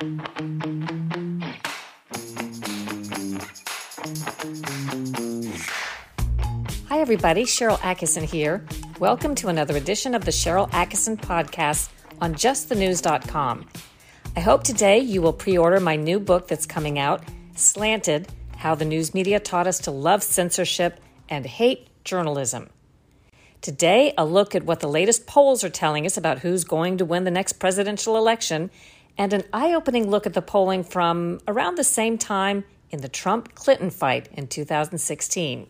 Hi, everybody. Sharyl Attkisson here. Welcome to another edition of the Sharyl Attkisson podcast on justthenews.com. I hope today you will pre order my new book that's coming out, Slanted How the News Media Taught Us to Love Censorship and Hate Journalism. Today, a look at what the latest polls are telling us about who's going to win the next presidential election, and an eye opening look at the polling from around the same time in the Trump Clinton fight in 2016.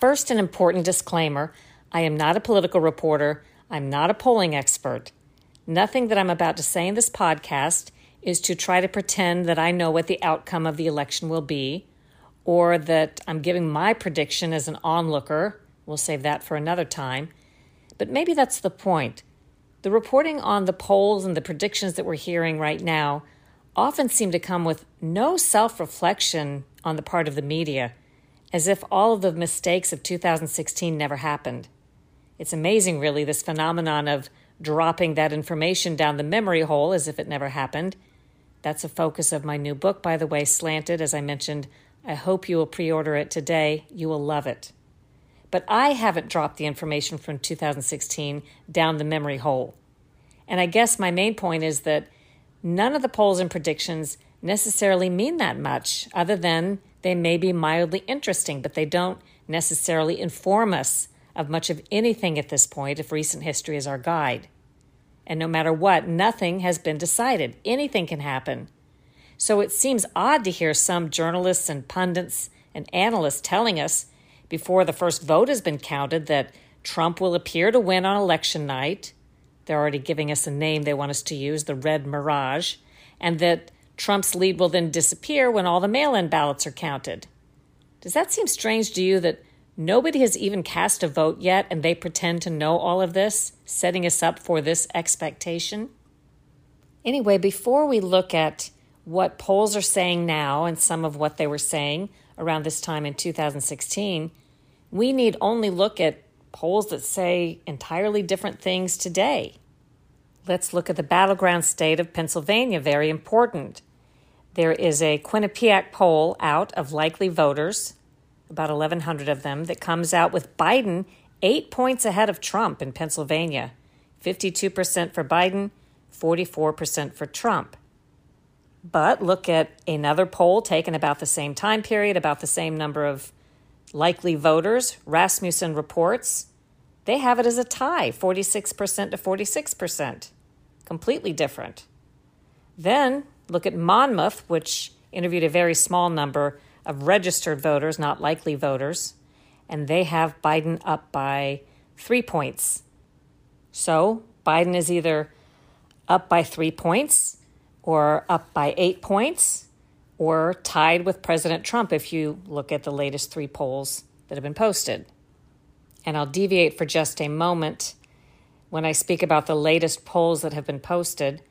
First, an important disclaimer I am not a political reporter, I'm not a polling expert. Nothing that I'm about to say in this podcast is to try to pretend that I know what the outcome of the election will be, or that I'm giving my prediction as an onlooker. We'll save that for another time. But maybe that's the point. The reporting on the polls and the predictions that we're hearing right now often seem to come with no self reflection on the part of the media, as if all of the mistakes of 2016 never happened. It's amazing, really, this phenomenon of dropping that information down the memory hole as if it never happened. That's a focus of my new book, by the way, Slanted. As I mentioned, I hope you will pre order it today. You will love it. But I haven't dropped the information from 2016 down the memory hole. And I guess my main point is that none of the polls and predictions necessarily mean that much, other than they may be mildly interesting, but they don't necessarily inform us of much of anything at this point if recent history is our guide. And no matter what, nothing has been decided. Anything can happen. So it seems odd to hear some journalists and pundits and analysts telling us before the first vote has been counted that Trump will appear to win on election night. They're already giving us a name they want us to use, the Red Mirage, and that Trump's lead will then disappear when all the mail in ballots are counted. Does that seem strange to you that nobody has even cast a vote yet and they pretend to know all of this, setting us up for this expectation? Anyway, before we look at what polls are saying now and some of what they were saying around this time in 2016, we need only look at polls that say entirely different things today. Let's look at the battleground state of Pennsylvania, very important. There is a Quinnipiac poll out of likely voters, about 1,100 of them, that comes out with Biden eight points ahead of Trump in Pennsylvania 52% for Biden, 44% for Trump. But look at another poll taken about the same time period, about the same number of likely voters, Rasmussen reports, they have it as a tie 46% to 46%. Completely different. Then look at Monmouth, which interviewed a very small number of registered voters, not likely voters, and they have Biden up by three points. So Biden is either up by three points or up by eight points or tied with President Trump if you look at the latest three polls that have been posted. And I'll deviate for just a moment when I speak about the latest polls that have been posted.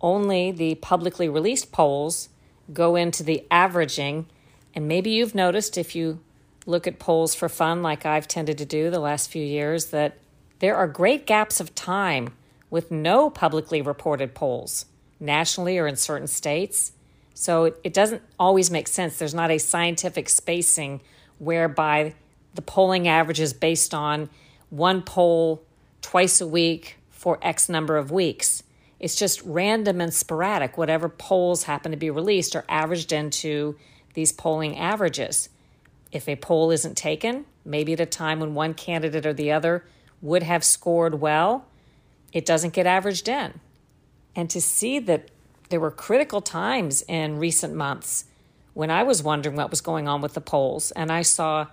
Only the publicly released polls go into the averaging. And maybe you've noticed if you look at polls for fun, like I've tended to do the last few years, that there are great gaps of time with no publicly reported polls, nationally or in certain states. So it, doesn't always make sense. There's not a scientific spacing whereby the polling average is based on one poll twice a week for X number of weeks. It's just random and sporadic. Whatever polls happen to be released are averaged into these polling averages. If a poll isn't taken, maybe at a time when one candidate or the other would have scored well, it doesn't get averaged in. And to see that there were critical times in recent months when I was wondering what was going on with the polls, and I saw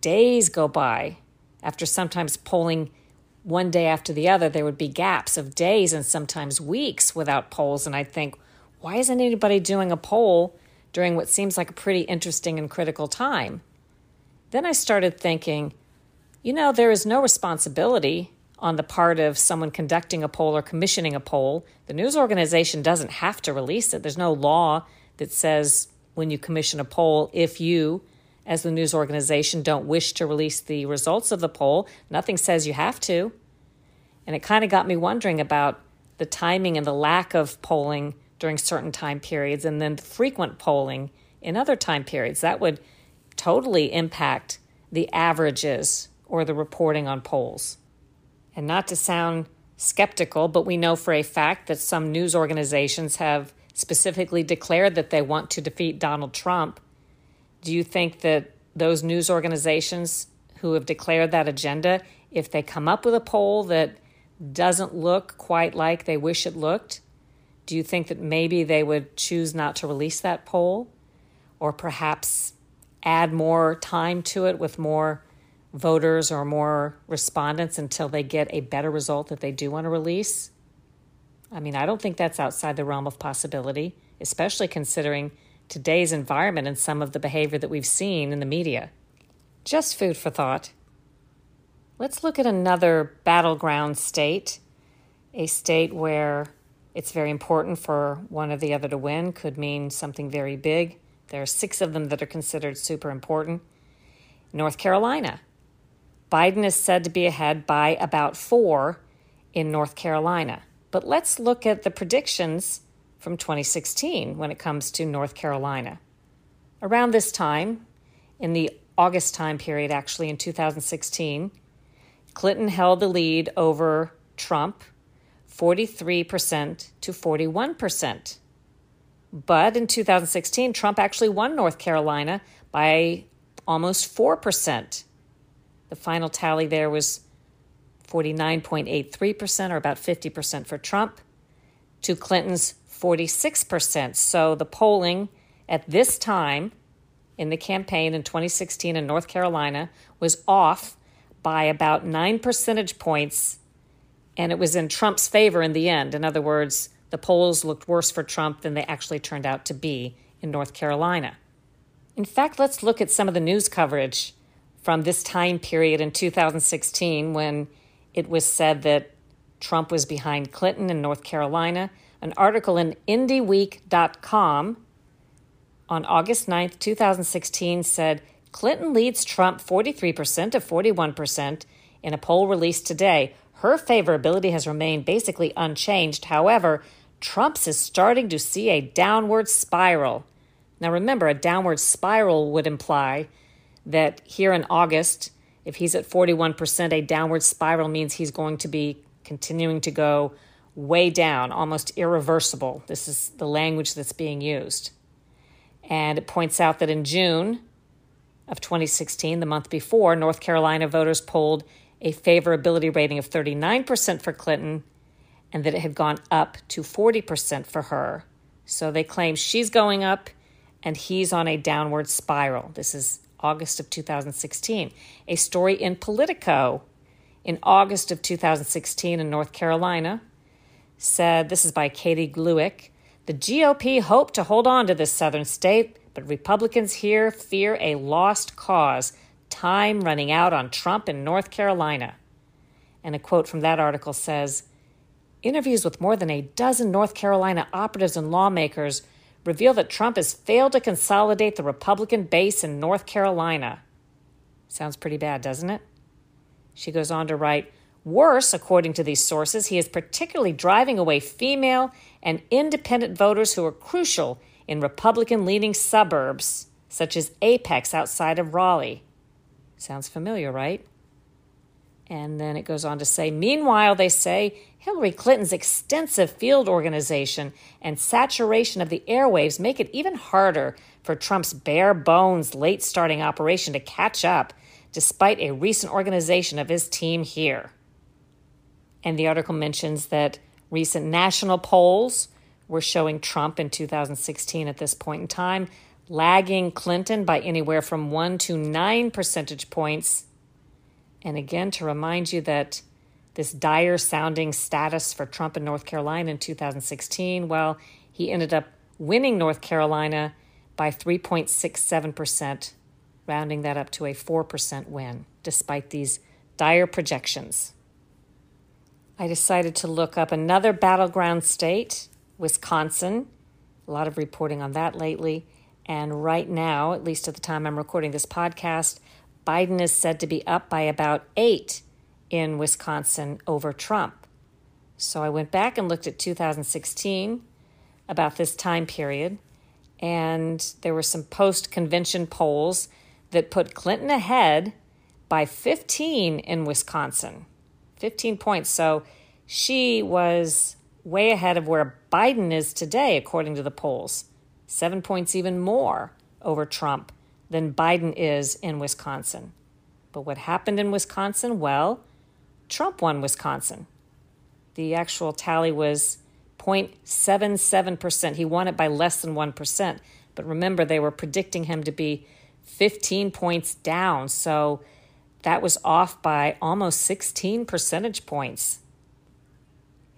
days go by after sometimes polling one day after the other. There would be gaps of days and sometimes weeks without polls, and I'd think, why isn't anybody doing a poll during what seems like a pretty interesting and critical time? Then I started thinking, you know, there is no responsibility on the part of someone conducting a poll or commissioning a poll. The news organization doesn't have to release it. There's no law that says when you commission a poll, if you, as the news organization, don't wish to release the results of the poll. Nothing says you have to. And it kind of got me wondering about the timing and the lack of polling during certain time periods and then frequent polling in other time periods. That would totally impact the averages or the reporting on polls. And not to sound skeptical, but we know for a fact that some news organizations have specifically declared that they want to defeat Donald Trump. Do you think that those news organizations who have declared that agenda, if they come up with a poll that doesn't look quite like they wish it looked, do you think that maybe they would choose not to release that poll or perhaps add more time to it with more voters or more respondents until they get a better result that they do want to release? I mean, I don't think that's outside the realm of possibility, especially considering today's environment and some of the behavior that we've seen in the media. Just food for thought. Let's look at another battleground state, a state where it's very important for one or the other to win, could mean something very big. There are six of them that are considered super important. North Carolina. Biden is said to be ahead by about four in North Carolina. But let's look at the predictions from 2016 when it comes to North Carolina. Around this time, in the August time period, actually in 2016, Clinton held the lead over Trump 43% to 41%. But in 2016, Trump actually won North Carolina by almost 4%. The final tally there was 49.83%, or about 50% for Trump, to Clinton's 46%. So the polling at this time in the campaign in 2016 in North Carolina was off by about nine percentage points, and it was in Trump's favor in the end. In other words, the polls looked worse for Trump than they actually turned out to be in North Carolina. In fact, let's look at some of the news coverage from this time period in 2016 when it was said that Trump was behind Clinton in North Carolina. An article in IndieWeek.com on August 9th, 2016 said Clinton leads Trump 43% to 41% in a poll released today. Her favorability has remained basically unchanged. However, Trump's is starting to see a downward spiral. Now, remember, a downward spiral would imply that here in August, if he's at 41%, a downward spiral means he's going to be continuing to go way down, almost irreversible. This is the language that's being used. And it points out that in June of 2016, the month before, North Carolina voters polled a favorability rating of 39% for Clinton and that it had gone up to 40% for her. So they claim she's going up and he's on a downward spiral. This is August of 2016. A story in Politico in August of 2016 in North Carolina said this is by Katie Glueck. The GOP hoped to hold on to this southern state, but Republicans here fear a lost cause, time running out on Trump in North Carolina. And a quote from that article says Interviews with more than a dozen North Carolina operatives and lawmakers reveal that Trump has failed to consolidate the Republican base in North Carolina. Sounds pretty bad, doesn't it? She goes on to write Worse, according to these sources, he is particularly driving away female and independent voters who are crucial in Republican leaning suburbs, such as Apex outside of Raleigh. Sounds familiar, right? And then it goes on to say, meanwhile, they say Hillary Clinton's extensive field organization and saturation of the airwaves make it even harder for Trump's bare bones late starting operation to catch up, despite a recent organization of his team here. And the article mentions that recent national polls were showing Trump in 2016 at this point in time, lagging Clinton by anywhere from one to nine percentage points. And again, to remind you that this dire sounding status for Trump in North Carolina in 2016. Well, he ended up winning North Carolina by 3.67%, rounding that up to a 4% win, despite these dire projections. I decided to look up another battleground state, Wisconsin. A lot of reporting on that lately. And right now, at least at the time I'm recording this podcast, Biden is said to be up by about eight in Wisconsin over Trump. So I went back and looked at 2016, about this time period, and there were some post convention polls that put Clinton ahead by 15 in Wisconsin. 15 points. So she was way ahead of where Biden is today, according to the polls. Seven points even more over Trump than Biden is in Wisconsin. But what happened in Wisconsin? Well, Trump won Wisconsin. The actual tally was 0.77%. He won it by less than 1%. But remember, they were predicting him to be 15 points down. So that was off by almost 16 percentage points.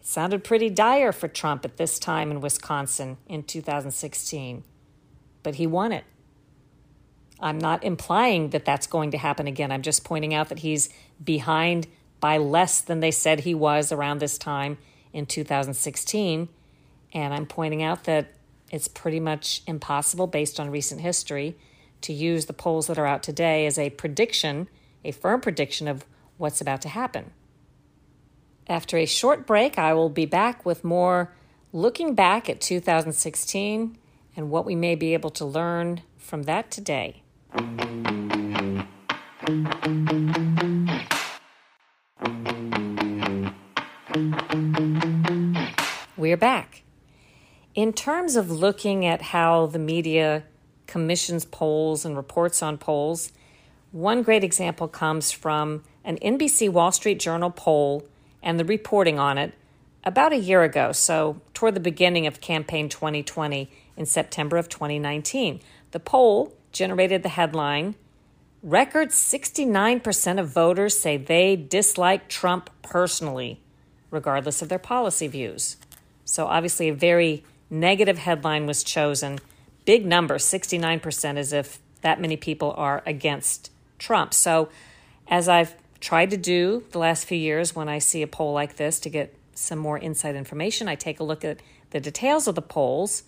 It sounded pretty dire for Trump at this time in Wisconsin in 2016, but he won it. I'm not implying that that's going to happen again. I'm just pointing out that he's behind by less than they said he was around this time in 2016. And I'm pointing out that it's pretty much impossible, based on recent history, to use the polls that are out today as a prediction, a firm prediction of what's about to happen. After a short break, I will be back with more looking back at 2016 and what we may be able to learn from that today. We're back. In terms of looking at how the media commissions polls and reports on polls, one great example comes from an NBC Wall Street Journal poll and the reporting on it about a year ago, so toward the beginning of campaign 2020 in September of 2019. The poll generated the headline Record 69% of voters say they dislike Trump personally, regardless of their policy views. So, obviously, a very negative headline was chosen. Big number, 69%, as if that many people are against Trump. So, as I've tried to do the last few years when I see a poll like this to get some more inside information, I take a look at the details of the polls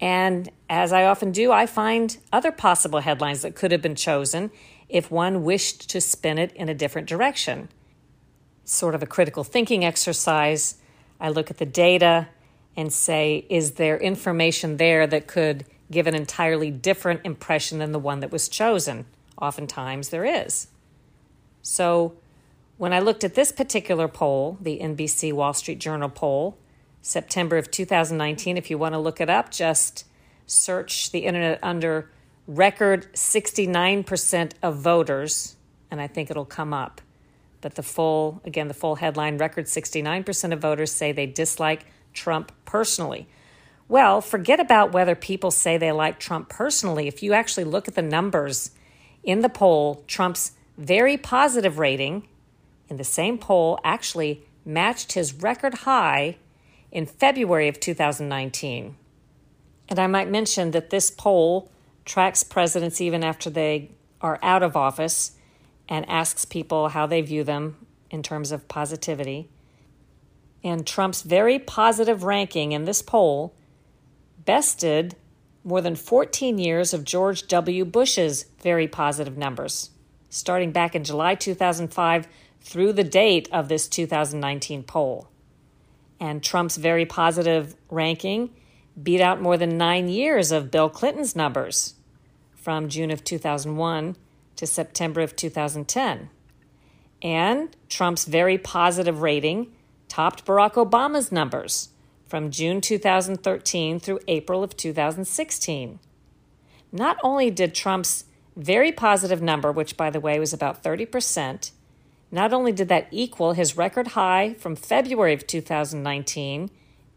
and as I often do, I find other possible headlines that could have been chosen if one wished to spin it in a different direction. Sort of a critical thinking exercise. I look at the data and say, is there information there that could give an entirely different impression than the one that was chosen? Oftentimes there is. So when I looked at this particular poll, the NBC Wall Street Journal poll, September of 2019. If you want to look it up, just search the internet under record 69% of voters, and I think it'll come up. But the full, again, the full headline record 69% of voters say they dislike Trump personally. Well, forget about whether people say they like Trump personally. If you actually look at the numbers in the poll, Trump's very positive rating in the same poll actually matched his record high in February of 2019. And I might mention that this poll tracks presidents even after they are out of office and asks people how they view them in terms of positivity. And Trump's very positive ranking in this poll bested more than 14 years of George W. Bush's very positive numbers, starting back in July 2005 through the date of this 2019 poll and Trump's very positive ranking beat out more than nine years of Bill Clinton's numbers from June of 2001 to September of 2010. And Trump's very positive rating topped Barack Obama's numbers from June 2013 through April of 2016. Not only did Trump's very positive number, which by the way was about 30%, not only did that equal his record high from February of 2019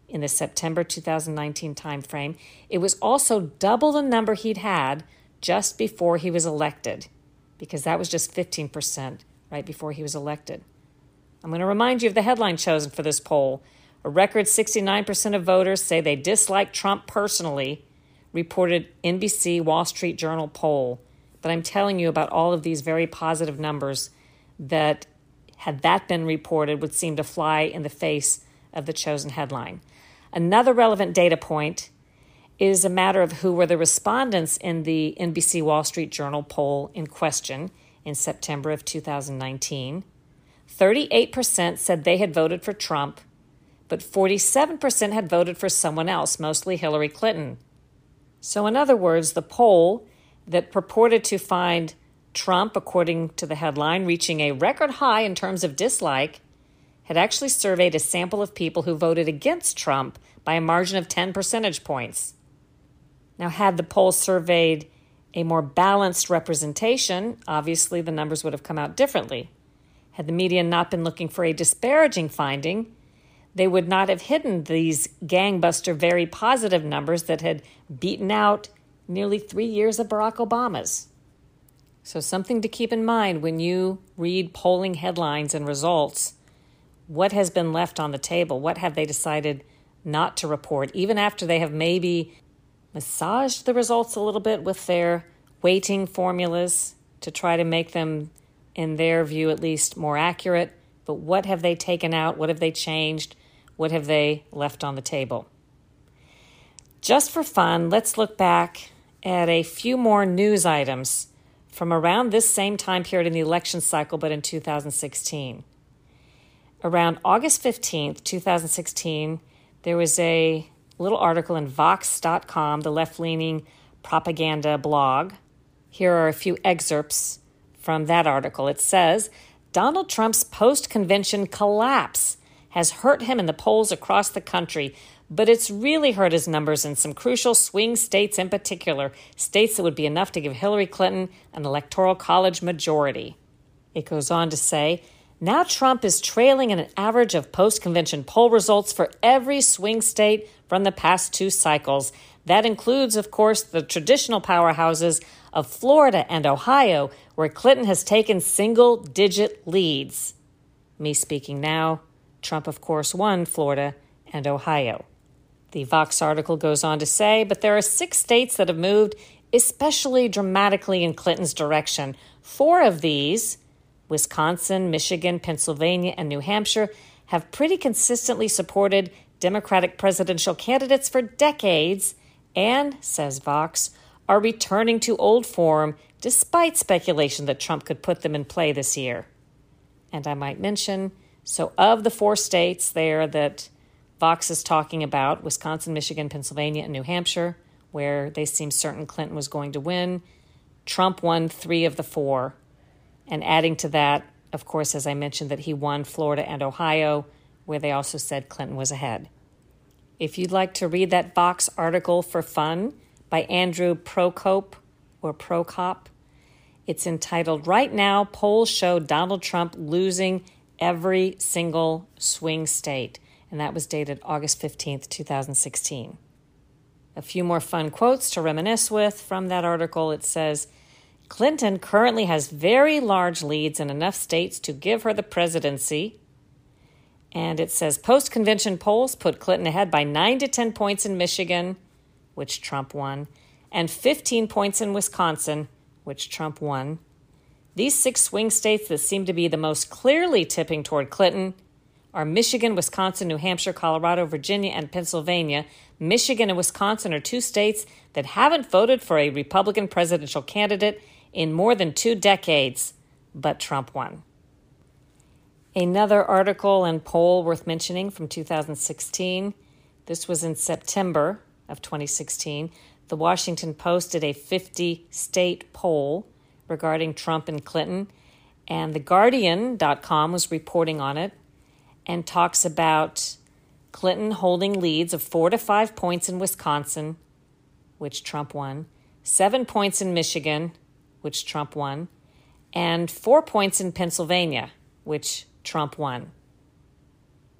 in the September 2019 timeframe, it was also double the number he'd had just before he was elected, because that was just 15% right before he was elected. I'm going to remind you of the headline chosen for this poll. A record 69% of voters say they dislike Trump personally, reported NBC Wall Street Journal poll. But I'm telling you about all of these very positive numbers that, had that been reported, would seem to fly in the face of the chosen headline. Another relevant data point is a matter of who were the respondents in the NBC Wall Street Journal poll in question in September of 2019. 38% said they had voted for Trump, but 47% had voted for someone else, mostly Hillary Clinton. So, in other words, the poll that purported to find Trump, according to the headline, reaching a record high in terms of dislike, had actually surveyed a sample of people who voted against Trump by a margin of 10 percentage points. Now, had the poll surveyed a more balanced representation, obviously the numbers would have come out differently. Had the media not been looking for a disparaging finding, they would not have hidden these gangbuster, very positive numbers that had beaten out nearly three years of Barack Obama's. So, something to keep in mind when you read polling headlines and results. What has been left on the table? What have they decided not to report, even after they have maybe massaged the results a little bit with their weighting formulas to try to make them, in their view at least, more accurate? But what have they taken out? What have they changed? What have they left on the table? Just for fun, let's look back at a few more news items from around this same time period in the election cycle, but in 2016. Around August 15th, 2016, there was a little article in Vox.com, the left leaning propaganda blog. Here are a few excerpts from that article. It says Donald Trump's post convention collapse has hurt him in the polls across the country, but it's really hurt his numbers in some crucial swing states in particular, states that would be enough to give Hillary Clinton an electoral college majority. It goes on to say, now Trump is trailing in an average of post convention poll results for every swing state from the past two cycles. That includes, of course, the traditional powerhouses of Florida and Ohio, where Clinton has taken single digit leads. Me speaking now, Trump, of course, won Florida and Ohio. The Vox article goes on to say, but there are six states that have moved especially dramatically in Clinton's direction. Four of these, Wisconsin, Michigan, Pennsylvania, and New Hampshire, have pretty consistently supported Democratic presidential candidates for decades and, says Vox, are returning to old form despite speculation that Trump could put them in play this year. And I might mention so, of the four states there that Vox is talking about Wisconsin, Michigan, Pennsylvania, and New Hampshire, where they seem certain Clinton was going to win. Trump won three of the four. And adding to that, of course, as I mentioned, that he won Florida and Ohio, where they also said Clinton was ahead. If you'd like to read that Vox article for fun by Andrew Prokop or Prokop, it's entitled Right Now Polls Show Donald Trump Losing Every Single Swing State and that was dated August 15th, 2016. A few more fun quotes to reminisce with from that article. It says Clinton currently has very large leads in enough states to give her the presidency. And it says post convention polls put Clinton ahead by 9 to 10 points in Michigan, which Trump won, and 15 points in Wisconsin, which Trump won. These six swing states that seem to be the most clearly tipping toward Clinton are Michigan, Wisconsin, New Hampshire, Colorado, Virginia, and Pennsylvania. Michigan and Wisconsin are two states that haven't voted for a Republican presidential candidate in more than two decades, but Trump won. Another article and poll worth mentioning from 2016. This was in September of 2016. The Washington Post did a 50 state poll regarding Trump and Clinton, and The TheGuardian.com was reporting on it and talks about Clinton holding leads of four to five points in Wisconsin, which Trump won, seven points in Michigan, which Trump won, and four points in Pennsylvania, which Trump won.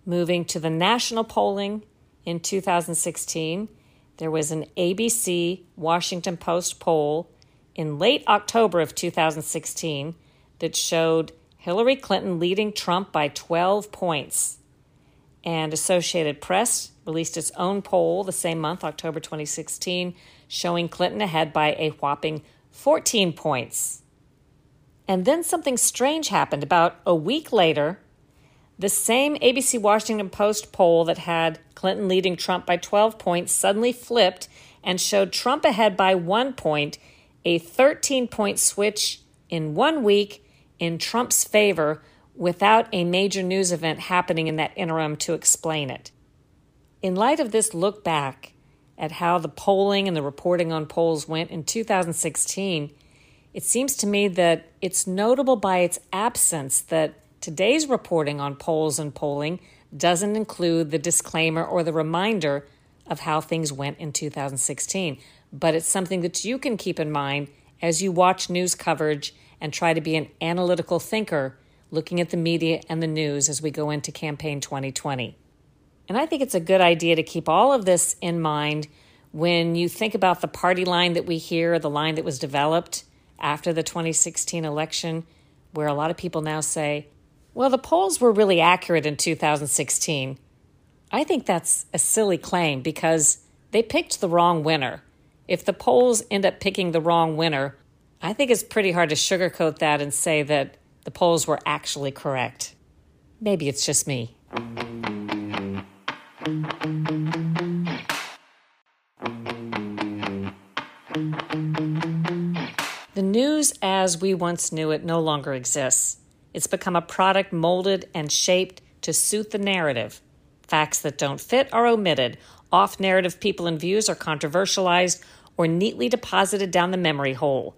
Moving to the national polling in 2016, there was an ABC Washington Post poll in late October of 2016 that showed Hillary Clinton leading Trump by 12 points. And Associated Press released its own poll the same month, October 2016, showing Clinton ahead by a whopping 14 points. And then something strange happened. About a week later, the same ABC Washington Post poll that had Clinton leading Trump by 12 points suddenly flipped, and showed Trump ahead by one point, a 13 point switch in one week in Trump's favor without a major news event happening in that interim to explain it. In light of this look back at how the polling and the reporting on polls went in 2016, it seems to me that it's notable by its absence that today's reporting on polls and polling doesn't include the disclaimer or the reminder of how things went in 2016. But it's something that you can keep in mind as you watch news coverage and try to be an analytical thinker looking at the media and the news as we go into campaign 2020. And I think it's a good idea to keep all of this in mind when you think about the party line that we hear, the line that was developed after the 2016 election, where a lot of people now say, well, the polls were really accurate in 2016. I think that's a silly claim because they picked the wrong winner. If the polls end up picking the wrong winner, I think it's pretty hard to sugarcoat that and say that the polls were actually correct. Maybe it's just me. The news as we once knew it no longer exists. It's become a product molded and shaped to suit the narrative. Facts that don't fit are omitted. Off narrative people and views are controversialized or neatly deposited down the memory hole.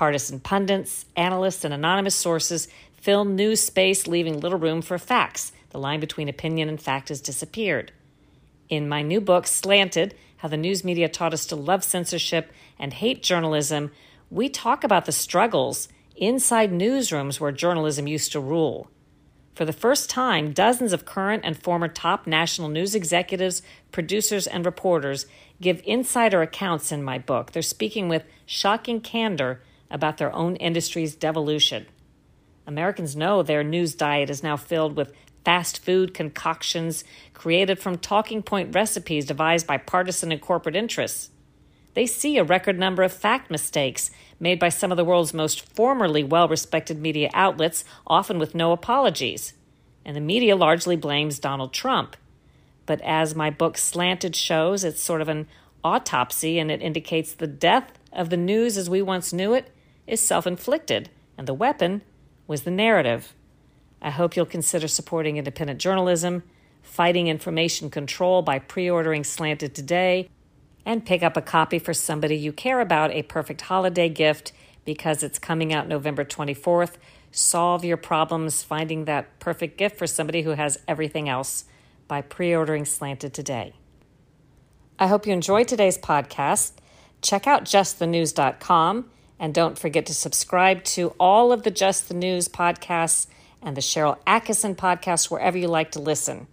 Partisan pundits, analysts, and anonymous sources fill news space, leaving little room for facts. The line between opinion and fact has disappeared. In my new book, Slanted How the News Media Taught Us to Love Censorship and Hate Journalism, we talk about the struggles inside newsrooms where journalism used to rule. For the first time, dozens of current and former top national news executives, producers, and reporters give insider accounts in my book. They're speaking with shocking candor about their own industry's devolution. Americans know their news diet is now filled with fast food concoctions created from talking point recipes devised by partisan and corporate interests. They see a record number of fact mistakes made by some of the world's most formerly well respected media outlets, often with no apologies. And the media largely blames Donald Trump. But as my book Slanted shows, it's sort of an autopsy and it indicates the death of the news as we once knew it is self inflicted, and the weapon was the narrative. I hope you'll consider supporting independent journalism, fighting information control by pre ordering Slanted today and pick up a copy for somebody you care about, a perfect holiday gift because it's coming out November 24th. Solve your problems finding that perfect gift for somebody who has everything else by pre ordering Slanted today. I hope you enjoyed today's podcast. Check out justthenews.com and don't forget to subscribe to all of the Just the News podcasts and the Sharyl Attkisson podcast wherever you like to listen.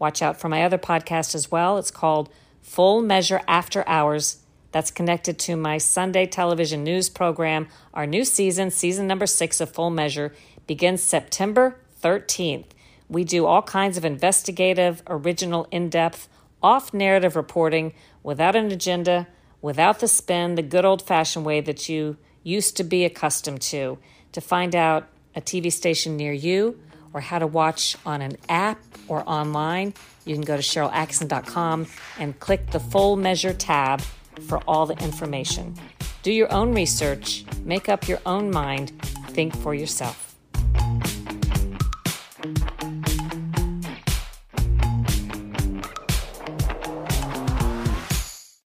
Watch out for my other podcast as well. It's called Full Measure After Hours. That's connected to my Sunday television news program. Our new season, season number six of Full Measure, begins September 13th. We do all kinds of investigative, original, in depth, off narrative reporting without an agenda, without the spin, the good old fashioned way that you used to be accustomed to. To find out a TV station near you or how to watch on an app or online, you can go to SharylAttkisson.com and click the full measure tab for all the information. Do your own research, make up your own mind, think for yourself.